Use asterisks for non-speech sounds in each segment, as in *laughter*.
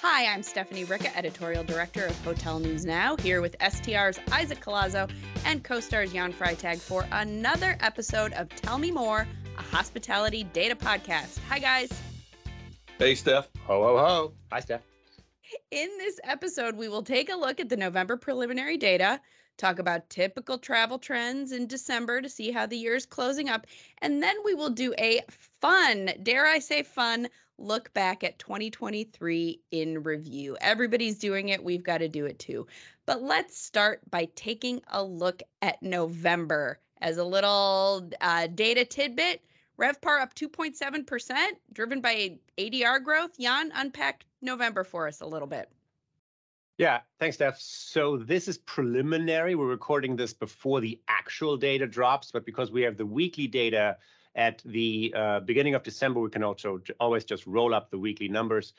Hi, I'm Stephanie Ricca, editorial director of Hotel News Now, here with STR's Isaac Collazo and CoStar's Jan Freitag for another episode of Tell Me More, a hospitality data podcast. Hi, guys. Hey, Steph. Ho, ho, ho. Hi, Steph. In this episode, we will take a look at the November preliminary data, talk about typical travel trends in December to see how the year is closing up, and then we will do a fun, dare I say fun, look back at 2023 in review. Everybody's doing it, we've got to do it too. But let's start by taking a look at November as a little uh, data tidbit. RevPAR up 2.7%, driven by ADR growth. Jan, unpack November for us a little bit. Yeah, thanks, Steph. So this is preliminary. We're recording this before the actual data drops, but because we have the weekly data at the uh, beginning of December, we can also always just roll up the weekly numbers.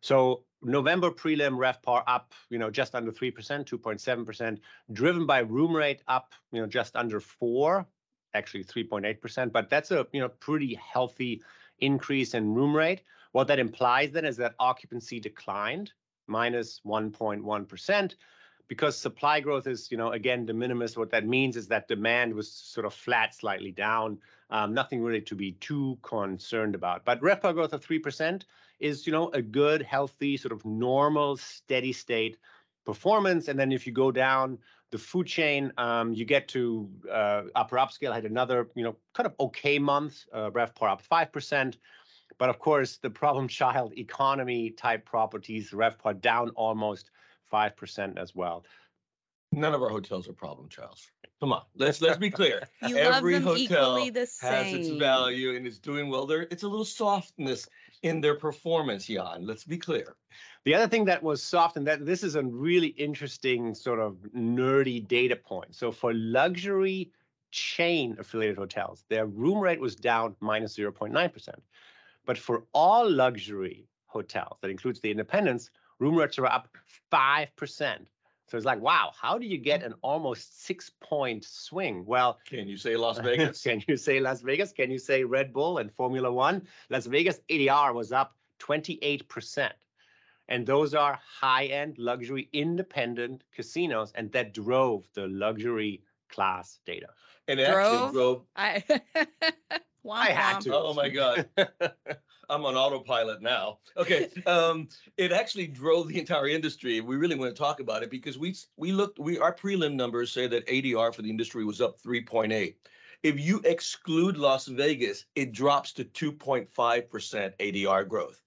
So November prelim RevPAR up, you know, just under 3%, 2.7%, driven by room rate up, you know, just under 4, actually 3.8%, but that's a you know pretty healthy increase in room rate. What that implies then is that occupancy declined minus 1.1 because supply growth is, you know, again, de minimis. What that means is that demand was sort of flat, slightly down. Um, nothing really to be too concerned about. But RevPAR growth of 3% is, you know, a good, healthy, sort of normal, steady state performance. And then if you go down the food chain, um, you get to uh, upper upscale had another, you know, kind of okay month, uh, RevPAR up 5%. But of course, the problem *laughs* child economy type properties, RevPAR down almost 5% as well. None of our hotels are problem childs. Come on, let's let's be clear. *laughs* You Every love them hotel equally the has same. its value and is doing well. There, it's a little softness in their performance, Jan. Let's be clear. The other thing that was soft, and that this is a really interesting sort of nerdy data point. So for luxury chain affiliated hotels, their room rate was down minus 0.9%. But for all luxury hotels, that includes the independents, room rates are up 5%. So it's like, wow, how do you get mm. an almost six point swing? Well, Can you say Las *laughs* Vegas? Can you say Las Vegas? Can you say Red Bull and Formula One? Las Vegas ADR was up 28%. And those are high end luxury independent casinos, and that drove the luxury class data. And it actually Drove? drove. I, *laughs* Womp I had to. Oh my God. *laughs* I'm on autopilot now. Okay, *laughs* um, it actually drove the entire industry. We really want to talk about it because we we looked we our prelim numbers say that ADR for the industry was up 3.8. If you exclude Las Vegas, it drops to 2.5% ADR growth.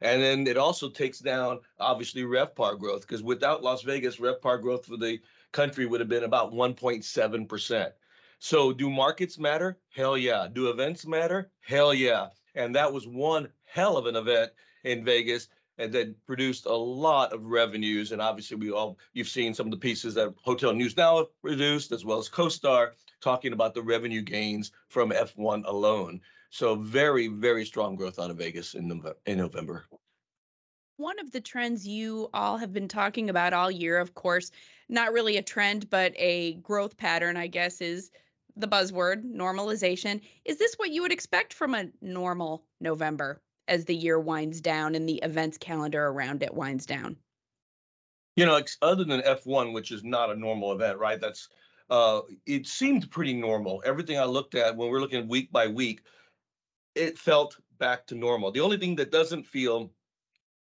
And then it also takes down obviously RevPAR growth because without Las Vegas, RevPAR growth for the country would have been about 1.7%. So do markets matter? Hell yeah. Do events matter? Hell yeah. And that was one hell of an event in Vegas and that produced a lot of revenues. And obviously we all you've seen some of the pieces that Hotel News Now produced as well as CoStar talking about the revenue gains from F1 alone. So very, very strong growth out of Vegas in Nove- in November. One of the trends you all have been talking about all year, of course, not really a trend, but a growth pattern, I guess, is the buzzword normalization. Is this what you would expect from a normal November as the year winds down and the events calendar around it winds down? You know, other than F1, which is not a normal event, right? That's uh, it seemed pretty normal. Everything I looked at when we're looking week by week, it felt back to normal. The only thing that doesn't feel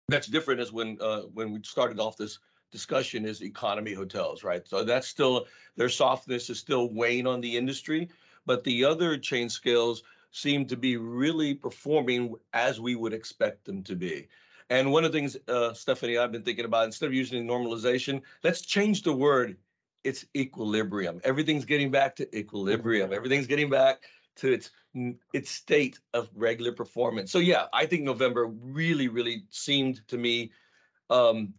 that's different is when uh, when we started off this discussion is economy hotels, right? So that's still their softness is still weighing on the industry, but the other chain scales seem to be really performing as we would expect them to be. And one of the things, uh, Stephanie, I've been thinking about instead of using normalization, let's change the word. It's equilibrium. Everything's getting back to equilibrium. Everything's getting back to its its state of regular performance. So yeah, I think November really, really seemed to me um,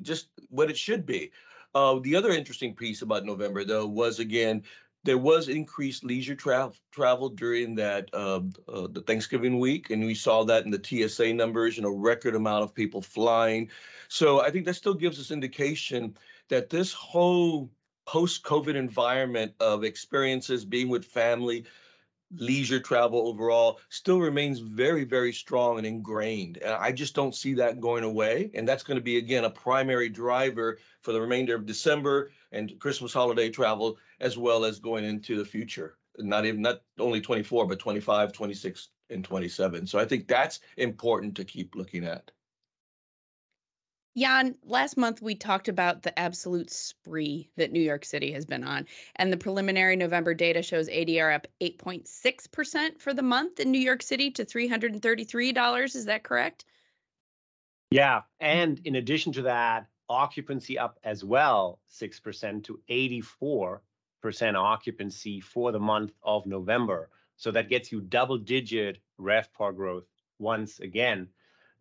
just what it should be. Uh, the other interesting piece about November, though, was again there was increased leisure travel travel during that uh, uh, the Thanksgiving week, and we saw that in the TSA numbers. You know, record amount of people flying. So I think that still gives us indication that this whole post-COVID environment of experiences, being with family, leisure travel overall still remains very, very strong and ingrained. And I just don't see that going away. And that's going to be, again, a primary driver for the remainder of December and Christmas holiday travel, as well as going into the future. Not even, not only 24, but 25, 26, and 27. So I think that's important to keep looking at. Jan, last month we talked about the absolute spree that New York City has been on. And the preliminary November data shows ADR up 8.6% for the month in New York City to $333. Is that correct? Yeah. And in addition to that, occupancy up as well, 6% to 84% occupancy for the month of November. So that gets you double digit RevPAR growth once again.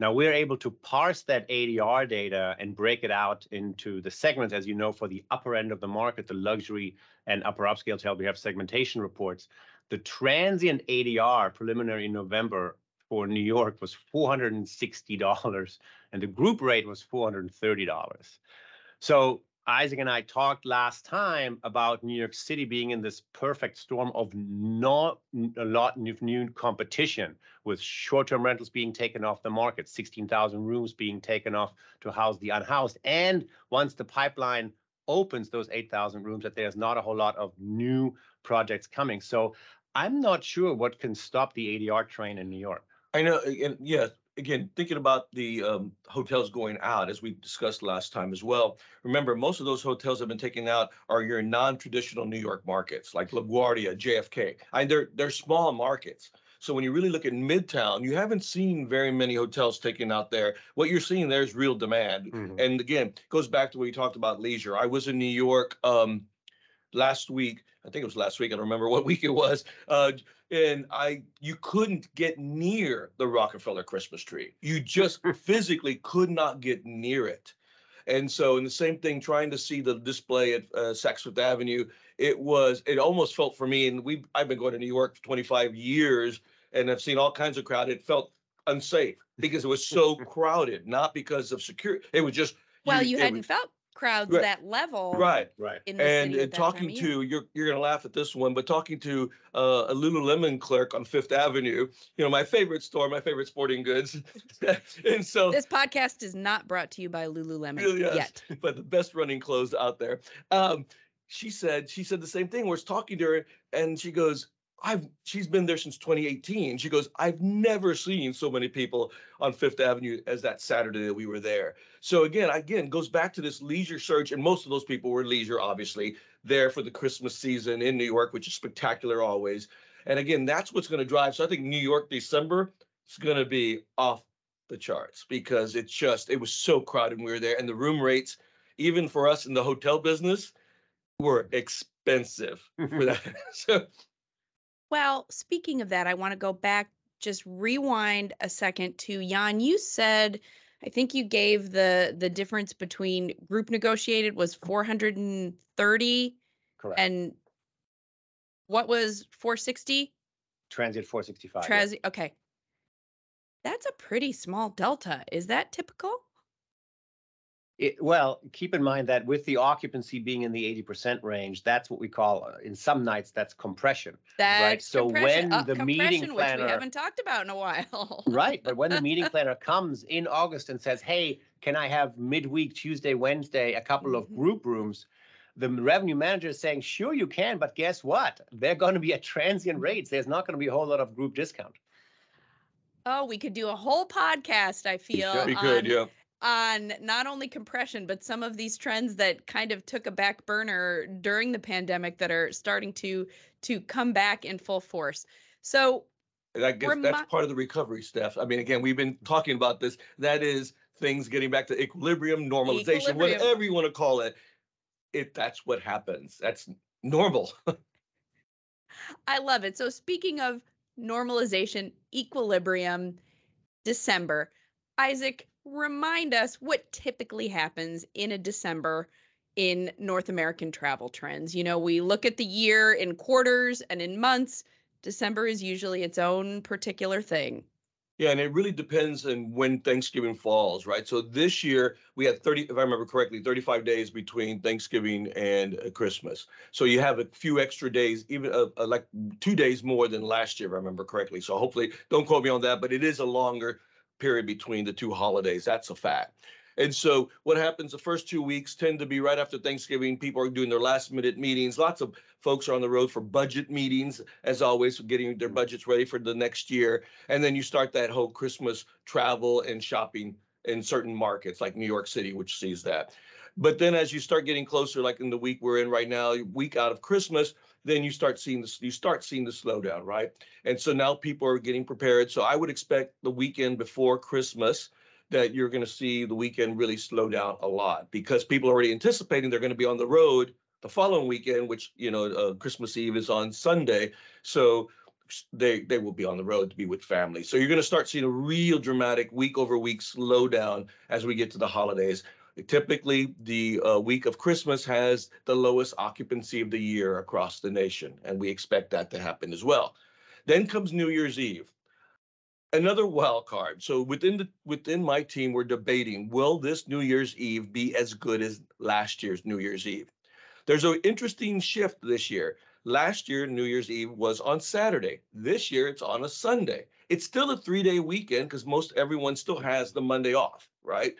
Now we're able to parse that ADR data and break it out into the segments. As you know, for the upper end of the market, the luxury and upper upscale hotel, we have segmentation reports. The transient ADR preliminary in November for New York was $460, and the group rate was $430. So Isaac and I talked last time about New York City being in this perfect storm of not a lot of new competition, with short-term rentals being taken off the market, 16,000 rooms being taken off to house the unhoused, and once the pipeline opens those 8,000 rooms, that there's not a whole lot of new projects coming. So I'm not sure what can stop the ADR train in New York. I know, and yeah, again, thinking about the um, hotels going out, as we discussed last time as well. Remember, most of those hotels have been taken out are your non-traditional New York markets, like LaGuardia, JFK. I they're they're small markets. So when you really look at Midtown, you haven't seen very many hotels taken out there. What you're seeing there is real demand. Mm-hmm. And again, it goes back to what you talked about leisure. I was in New York um, last week. I think it was last week. I don't remember *laughs* what week it was. Uh, and I, you couldn't get near the Rockefeller Christmas tree. You just *laughs* physically could not get near it. And so, in the same thing, trying to see the display at uh, Saks Fifth Avenue, it was, it almost felt for me, and we, I've been going to New York for 25 years, and I've seen all kinds of crowd. It felt unsafe because it was so *laughs* crowded, not because of security. It was just. Well, you, you hadn't was, felt crowds right. that level. Right, right. and and talking to you're you're gonna laugh at this one, but talking to uh, a Lululemon clerk on Fifth Avenue, you know, my favorite store, my favorite sporting goods, *laughs* and so this podcast is not brought to you by Lululemon yes, yet, *laughs* but the best running clothes out there. Um, she said she said the same thing. We're talking to her, and she goes, I've she's been there since 2018. She goes, I've never seen so many people on Fifth Avenue as that Saturday that we were there. So again, again, goes back to this leisure surge, and most of those people were leisure, obviously, there for the Christmas season in New York, which is spectacular always. And again, that's what's going to drive. So I think New York December is going to be off the charts because it's just it was so crowded when we were there, and the room rates, even for us in the hotel business, were expensive for *laughs* that. *laughs* so well, speaking of that, I want to go back, just rewind a second to Jan. You said, I think you gave the the difference between group negotiated was 430 Correct. and what was 460? Transient 465. Trans- yeah. Okay. That's a pretty small delta. Is that typical? It, well, keep in mind that with the occupancy being in the 80% range, that's what we call uh, in some nights that's compression. That's right. So when uh, the meeting planner which we haven't talked about in a while. *laughs* right, but when the meeting planner comes in August and says, "Hey, can I have midweek Tuesday, Wednesday a couple mm-hmm. of group rooms?" The revenue manager is saying, "Sure, you can, but guess what? They're going to be at transient rates. There's not going to be a whole lot of group discount." Oh, we could do a whole podcast. I feel we could, yeah on not only compression but some of these trends that kind of took a back burner during the pandemic that are starting to to come back in full force. So I guess remi- that's part of the recovery, Steph. I mean, again, we've been talking about this. That is things getting back to equilibrium, normalization, equilibrium. whatever you want to call it. It that's what happens. That's normal. *laughs* I love it. So speaking of normalization, equilibrium, December, Isaac, remind us what typically happens in a December in North American travel trends. You know, we look at the year in quarters and in months. December is usually its own particular thing. Yeah, and it really depends on when Thanksgiving falls, right? So this year we had 30, if I remember correctly, 35 days between Thanksgiving and uh, Christmas. So you have a few extra days, even uh, uh, like two days more than last year, if I remember correctly. So hopefully, don't quote me on that, but it is a longer period between the two holidays. That's a fact. And so what happens the first two weeks tend to be right after Thanksgiving. People are doing their last minute meetings. Lots of folks are on the road for budget meetings, as always, getting their budgets ready for the next year. And then you start that whole Christmas travel and shopping in certain markets like New York City, which sees that. But then as you start getting closer, like in the week we're in right now, week out of Christmas, then you start seeing this, you start seeing the slowdown, right? And so now people are getting prepared. So I would expect the weekend before Christmas that you're going to see the weekend really slow down a lot because people are already anticipating they're going to be on the road the following weekend, which you know uh, Christmas Eve is on Sunday, so they they will be on the road to be with family. So you're going to start seeing a real dramatic week over week slowdown as we get to the holidays. Typically, the uh, week of Christmas has the lowest occupancy of the year across the nation, and we expect that to happen as well. Then comes New Year's Eve another wild card. So within the within my team, we're debating: Will this New Year's Eve be as good as last year's New Year's Eve? There's an interesting shift this year. Last year, New Year's Eve was on Saturday. This year, it's on a Sunday. It's still a three-day weekend because most everyone still has the Monday off, right?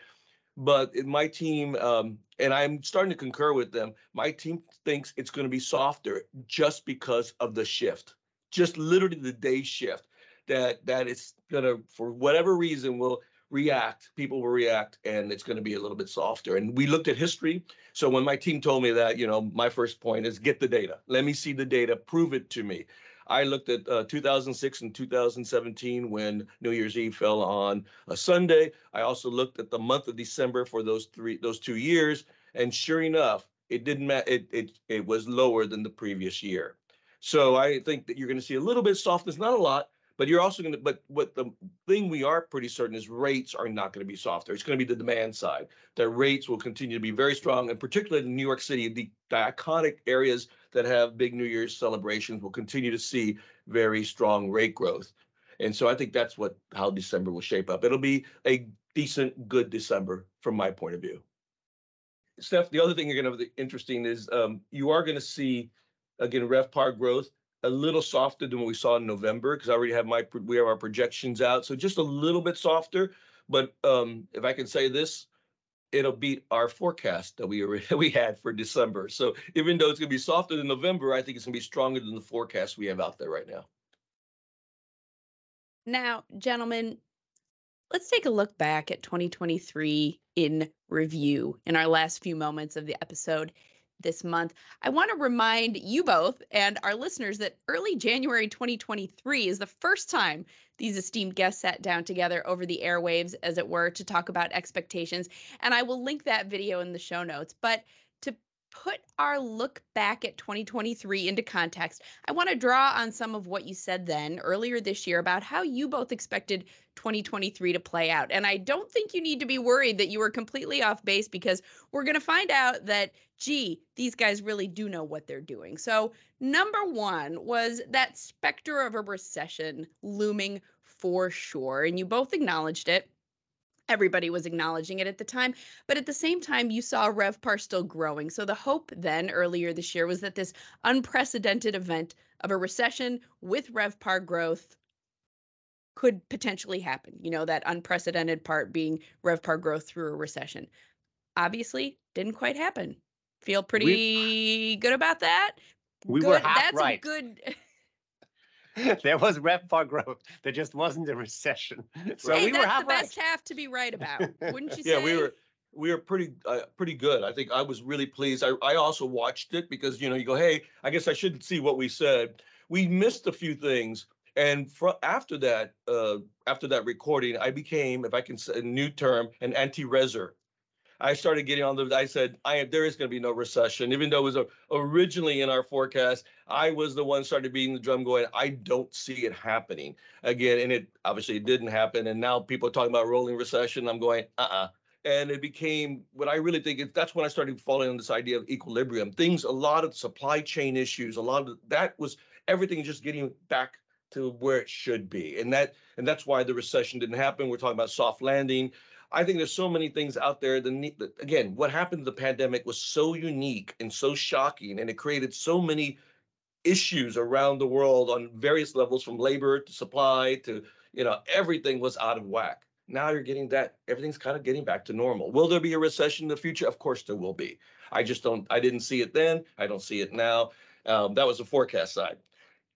But my team, um, and I'm starting to concur with them, my team thinks it's going to be softer just because of the shift, just literally the day shift that that it's gonna for whatever reason will react people will react and it's going to be a little bit softer and we looked at history so when my team told me that you know my first point is get the data. Let me see the data. Prove it to me i looked at uh, 2006 and 2017 when new year's eve fell on a sunday i also looked at the month of december for those three those two years and sure enough it didn't matter it, it it was lower than the previous year so i think that you're going to see a little bit softness not a lot but you're also going to, but what the thing we are pretty certain is rates are not going to be softer. It's going to be the demand side. The rates will continue to be very strong, and particularly in New York City, the, the iconic areas that have big New Year's celebrations will continue to see very strong rate growth. And so I think that's what how December will shape up. It'll be a decent, good December from my point of view. Steph, the other thing you're going to be interesting is um, you are going to see again ref RevPAR growth a little softer than what we saw in November because I already have my we have our projections out, so just a little bit softer. But um, if I can say this, it'll beat our forecast that we *laughs* we had for December. So even though it's going to be softer than November, I think it's going to be stronger than the forecast we have out there right now. Now, gentlemen, let's take a look back at 2023 in review in our last few moments of the episode this month. I want to remind you both and our listeners that early January 2023 is the first time these esteemed guests sat down together over the airwaves, as it were, to talk about expectations. And I will link that video in the show notes. But to put our look back at 2023 into context, I want to draw on some of what you said then earlier this year about how you both expected 2023 to play out. And I don't think you need to be worried that you were completely off base because we're going to find out that, gee, these guys really do know what they're doing. So, number one was that specter of a recession looming for sure. And you both acknowledged it. Everybody was acknowledging it at the time. But at the same time, you saw RevPAR still growing. So the hope then earlier this year was that this unprecedented event of a recession with RevPAR growth could potentially happen. You know, that unprecedented part being RevPAR growth through a recession. Obviously, didn't quite happen. Feel pretty we, good about that. We good. were half That's right. good. *laughs* there was RevPAR growth. There just wasn't a recession. *laughs* So hey, we were half the best half to be right about, wouldn't *laughs* you yeah, say? Yeah, we were we were pretty uh, pretty good. I think I was really pleased. I, I also watched it because you know you go, hey, I guess I shouldn't see what we said. We missed a few things, and for, after that, uh, after that recording, I became, if I can say a new term, an anti-reser. I started getting on the. I said, I am. There is going to be no recession, even though it was a, originally in our forecast. I was the one started beating the drum, going, I don't see it happening again, and it obviously it didn't happen. And now people are talking about rolling recession. I'm going, uh-uh. And it became what I really think is that's when I started falling on this idea of equilibrium. Things, a lot of supply chain issues, a lot of that was everything just getting back to where it should be. And that and that's why the recession didn't happen. We're talking about soft landing. I think there's so many things out there. The again, what happened to the pandemic was so unique and so shocking, and it created so many issues around the world on various levels, from labor to supply to you know everything was out of whack. Now you're getting that everything's kind of getting back to normal. Will there be a recession in the future? Of course there will be. I just don't. I didn't see it then. I don't see it now. Um, that was the forecast side.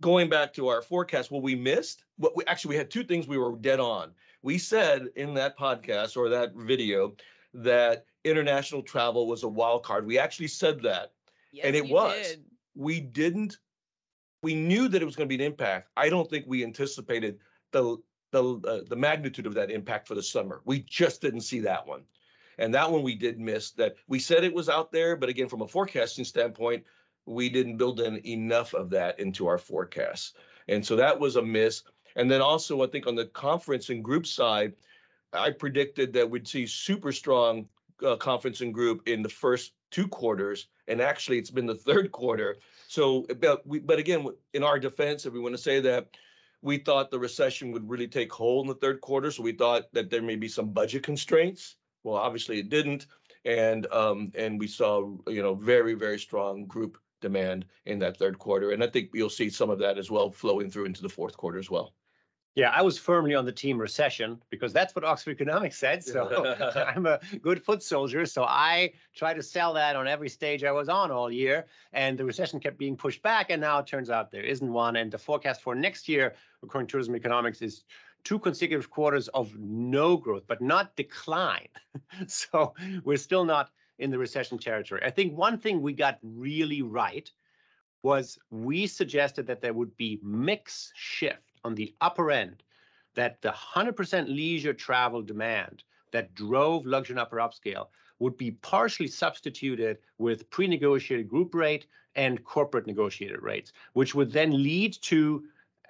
Going back to our forecast, what we missed, what we actually we had two things we were dead on we said in that podcast or that video that international travel was a wild card. We actually said that. Yes, and it was. Did. We didn't we knew that it was going to be an impact. I don't think we anticipated the the uh, the magnitude of that impact for the summer. We just didn't see that one. And that one we did miss that we said it was out there, but again from a forecasting standpoint, we didn't build in enough of that into our forecasts. And so that was a miss. And then also, I think on the conference and group side, I predicted that we'd see super strong uh, conference and group in the first two quarters, and actually it's been the third quarter. So, but we, but again, in our defense, if we want to say that, we thought the recession would really take hold in the third quarter. So we thought that there may be some budget constraints. Well, obviously it didn't, and um, and we saw you know very very strong group demand in that third quarter, and I think you'll see some of that as well flowing through into the fourth quarter as well. Yeah, I was firmly on the team recession because that's what Oxford Economics said. So *laughs* I'm a good foot soldier. So I tried to sell that on every stage I was on all year. And the recession kept being pushed back. And now it turns out there isn't one. And the forecast for next year, according to Tourism Economics, is two consecutive quarters of no growth, but not decline. *laughs* so we're still not in the recession territory. I think one thing we got really right was we suggested that there would be mix shift on the upper end that the 100% leisure travel demand that drove luxury and upper upscale would be partially substituted with pre-negotiated group rate and corporate negotiated rates, which would then lead to,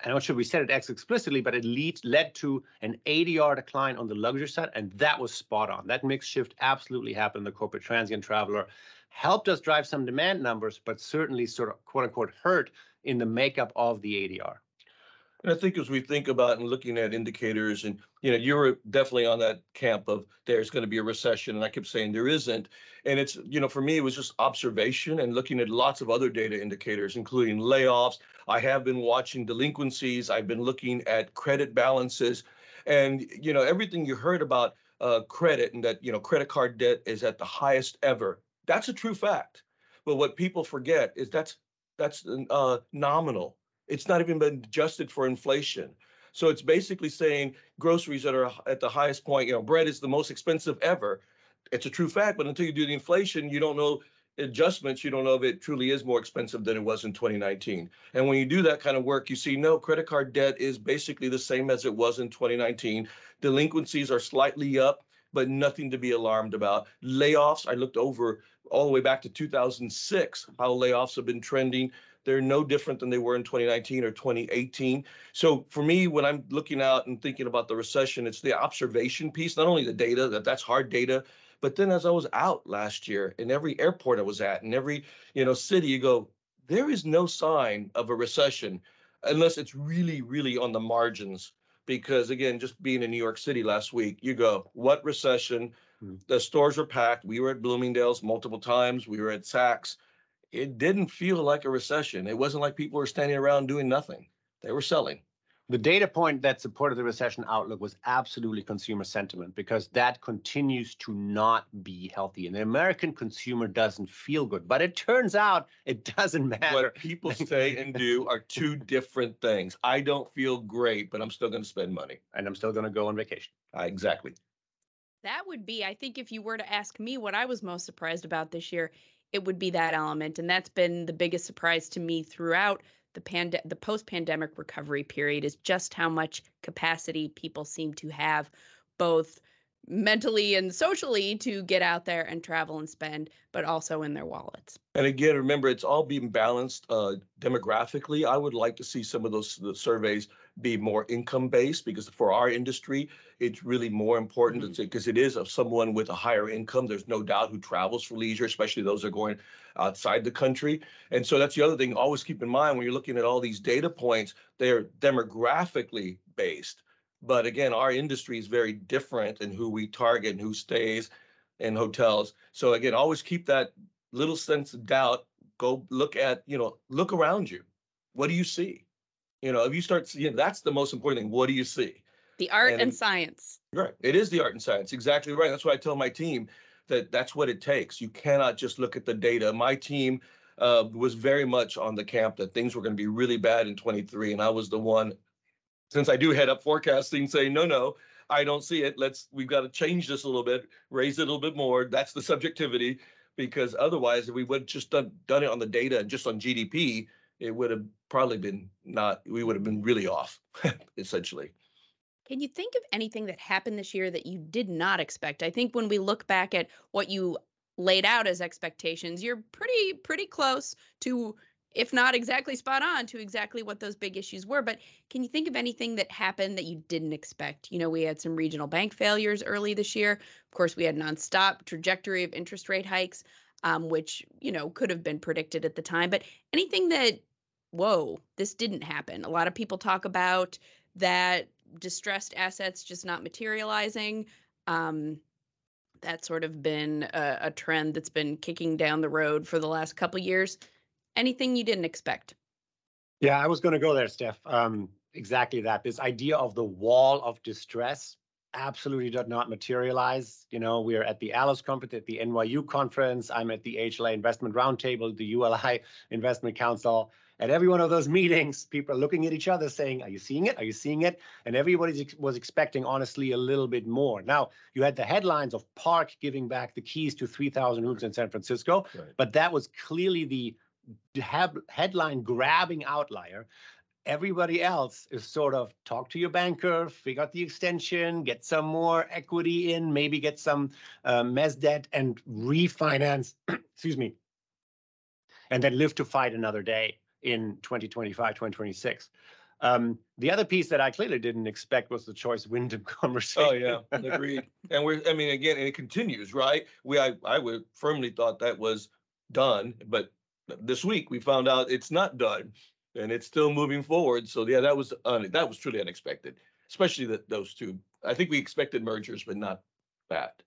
I'm not sure we said it explicitly, but it lead, led to an ADR decline on the luxury side, and that was spot on. That mix shift absolutely happened. The corporate transient traveler helped us drive some demand numbers, but certainly sort of quote unquote hurt in the makeup of the ADR. And I think as we think about and looking at indicators, and you know, you were definitely on that camp of there's going to be a recession, and I kept saying there isn't. And it's you know, for me, it was just observation and looking at lots of other data indicators, including layoffs. I have been watching delinquencies. I've been looking at credit balances, and you know, everything you heard about uh, credit and that you know, credit card debt is at the highest ever. That's a true fact. But what people forget is that's that's uh, nominal it's not even been adjusted for inflation. So it's basically saying groceries that are at the highest point, you know, bread is the most expensive ever. It's a true fact, but until you do the inflation, you don't know adjustments, you don't know if it truly is more expensive than it was in 2019. And when you do that kind of work, you see no credit card debt is basically the same as it was in 2019. Delinquencies are slightly up, but nothing to be alarmed about. Layoffs, I looked over all the way back to 2006, how layoffs have been trending. They're no different than they were in 2019 or 2018. So for me, when I'm looking out and thinking about the recession, it's the observation piece, not only the data, that that's hard data, but then as I was out last year in every airport I was at, in every, you know, city, you go, there is no sign of a recession unless it's really, really on the margins. Because again, just being in New York City last week, you go, what recession? Mm-hmm. The stores were packed. We were at Bloomingdale's multiple times. We were at Saks it didn't feel like a recession. It wasn't like people were standing around doing nothing. They were selling. The data point that supported the recession outlook was absolutely consumer sentiment because that continues to not be healthy. And the American consumer doesn't feel good. But it turns out it doesn't *laughs* matter. What people say and do are two different things. I don't feel great, but I'm still going to spend money. And I'm still going to go on vacation. Uh, exactly. That would be, I think, if you were to ask me what I was most surprised about this year, it would be that element and that's been the biggest surprise to me throughout the pand- the post-pandemic recovery period is just how much capacity people seem to have both mentally and socially to get out there and travel and spend, but also in their wallets. And again, remember, it's all being balanced uh, demographically. I would like to see some of those the surveys be more income based because for our industry, it's really more important mm-hmm. because it is of someone with a higher income. There's no doubt who travels for leisure, especially those that are going outside the country. And so that's the other thing. Always keep in mind when you're looking at all these data points, they're demographically based. But again, our industry is very different in who we target and who stays in hotels. So again, always keep that little sense of doubt. Go look at, you know, look around you. What do you see? You know, if you start seeing, that's the most important thing. What do you see? The art and, and science. Right. It is the art and science. Exactly right. That's why I tell my team that that's what it takes. You cannot just look at the data. My team uh, was very much on the camp that things were going to be really bad in 23, and I was the one since I do head up forecasting, saying, no, no, I don't see it. Let's, we've got to change this a little bit, raise it a little bit more. That's the subjectivity. Because otherwise, if we would just done, done it on the data and just on GDP, it would have probably been not, we would have been really off, *laughs* essentially. Can you think of anything that happened this year that you did not expect? I think when we look back at what you laid out as expectations, you're pretty pretty close to if not exactly spot on to exactly what those big issues were. But can you think of anything that happened that you didn't expect? You know, we had some regional bank failures early this year. Of course, we had nonstop trajectory of interest rate hikes, um, which, you know, could have been predicted at the time. But anything that, whoa, this didn't happen. A lot of people talk about that distressed assets just not materializing. Um, that's sort of been a, a, trend that's been kicking down the road for the last couple years anything you didn't expect? Yeah, I was going to go there, Steph. Um, exactly that. This idea of the wall of distress absolutely did not materialize. You know, we are at the ALIS conference, at the NYU conference. I'm at the HLA Investment Roundtable, the ULI *laughs* Investment Council. At every one of those meetings, people are looking at each other saying, Are you seeing it? Are you seeing it? And everybody was expecting, honestly, a little bit more. Now, you had the headlines of Park giving back the keys to 3,000 rooms in San Francisco, right. but that was clearly the headline grabbing outlier everybody else is sort of talk to your banker, figure out the extension, get some more equity in, maybe get some uh, mezz debt and refinance, *clears throat* excuse me, and then live to fight another day in 2025, 2026. Um, the other piece that I clearly didn't expect was the Choice Wyndham *laughs* conversation. Oh yeah, agreed. and we're, I mean, again, and it continues, right? We, I, I would firmly thought that was done, but this week we found out it's not done and it's still moving forward. So yeah, that was un- that was truly unexpected, especially that those two. I think we expected mergers, but not that.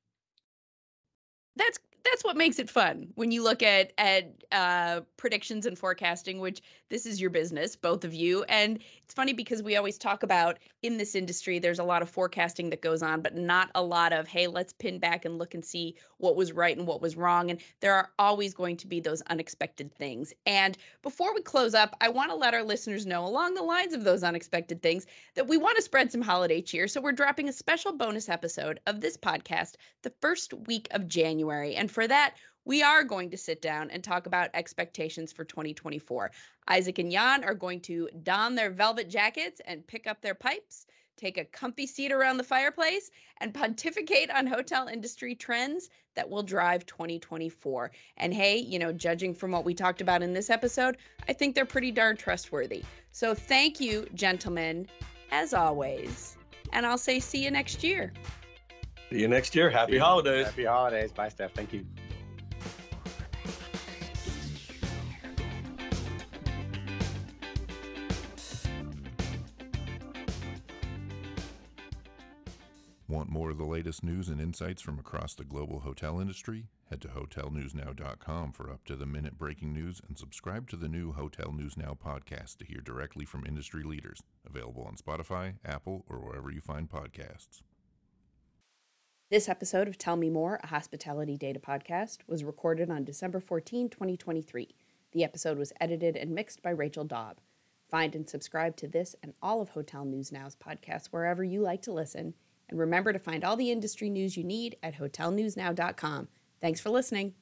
That's that's what makes it fun when you look at at uh, predictions and forecasting which this is your business both of you. And it's funny because we always talk about in this industry there's a lot of forecasting that goes on but not a lot of hey let's pin back and look and see what was right and what was wrong. And there are always going to be those unexpected things. And before we close up i want to let our listeners know along the lines of those unexpected things that we want to spread some holiday cheer. So we're dropping a special bonus episode of this podcast the first week of january. And for that, we are going to sit down and talk about expectations for 2024. Isaac and Jan are going to don their velvet jackets and pick up their pipes, take a comfy seat around the fireplace, and pontificate on hotel industry trends that will drive 2024. And hey, you know, judging from what we talked about in this episode, I think they're pretty darn trustworthy. So thank you, gentlemen, as always. And I'll say see you next year. See you next year. Happy holidays. Happy holidays. Bye, Steph. Thank you. Want more of the latest news and insights from across the global hotel industry? Head to hotelnewsnow.com for up to the minute breaking news and subscribe to the new Hotel News Now podcast to hear directly from industry leaders. Available on Spotify, Apple, or wherever you find podcasts. This episode of Tell Me More, a hospitality data podcast, was recorded on December 14, 2023. The episode was edited and mixed by Rachel Daub. Find and subscribe to this and all of Hotel News Now's podcasts wherever you like to listen. And remember to find all the industry news you need at hotelnewsnow.com. Thanks for listening.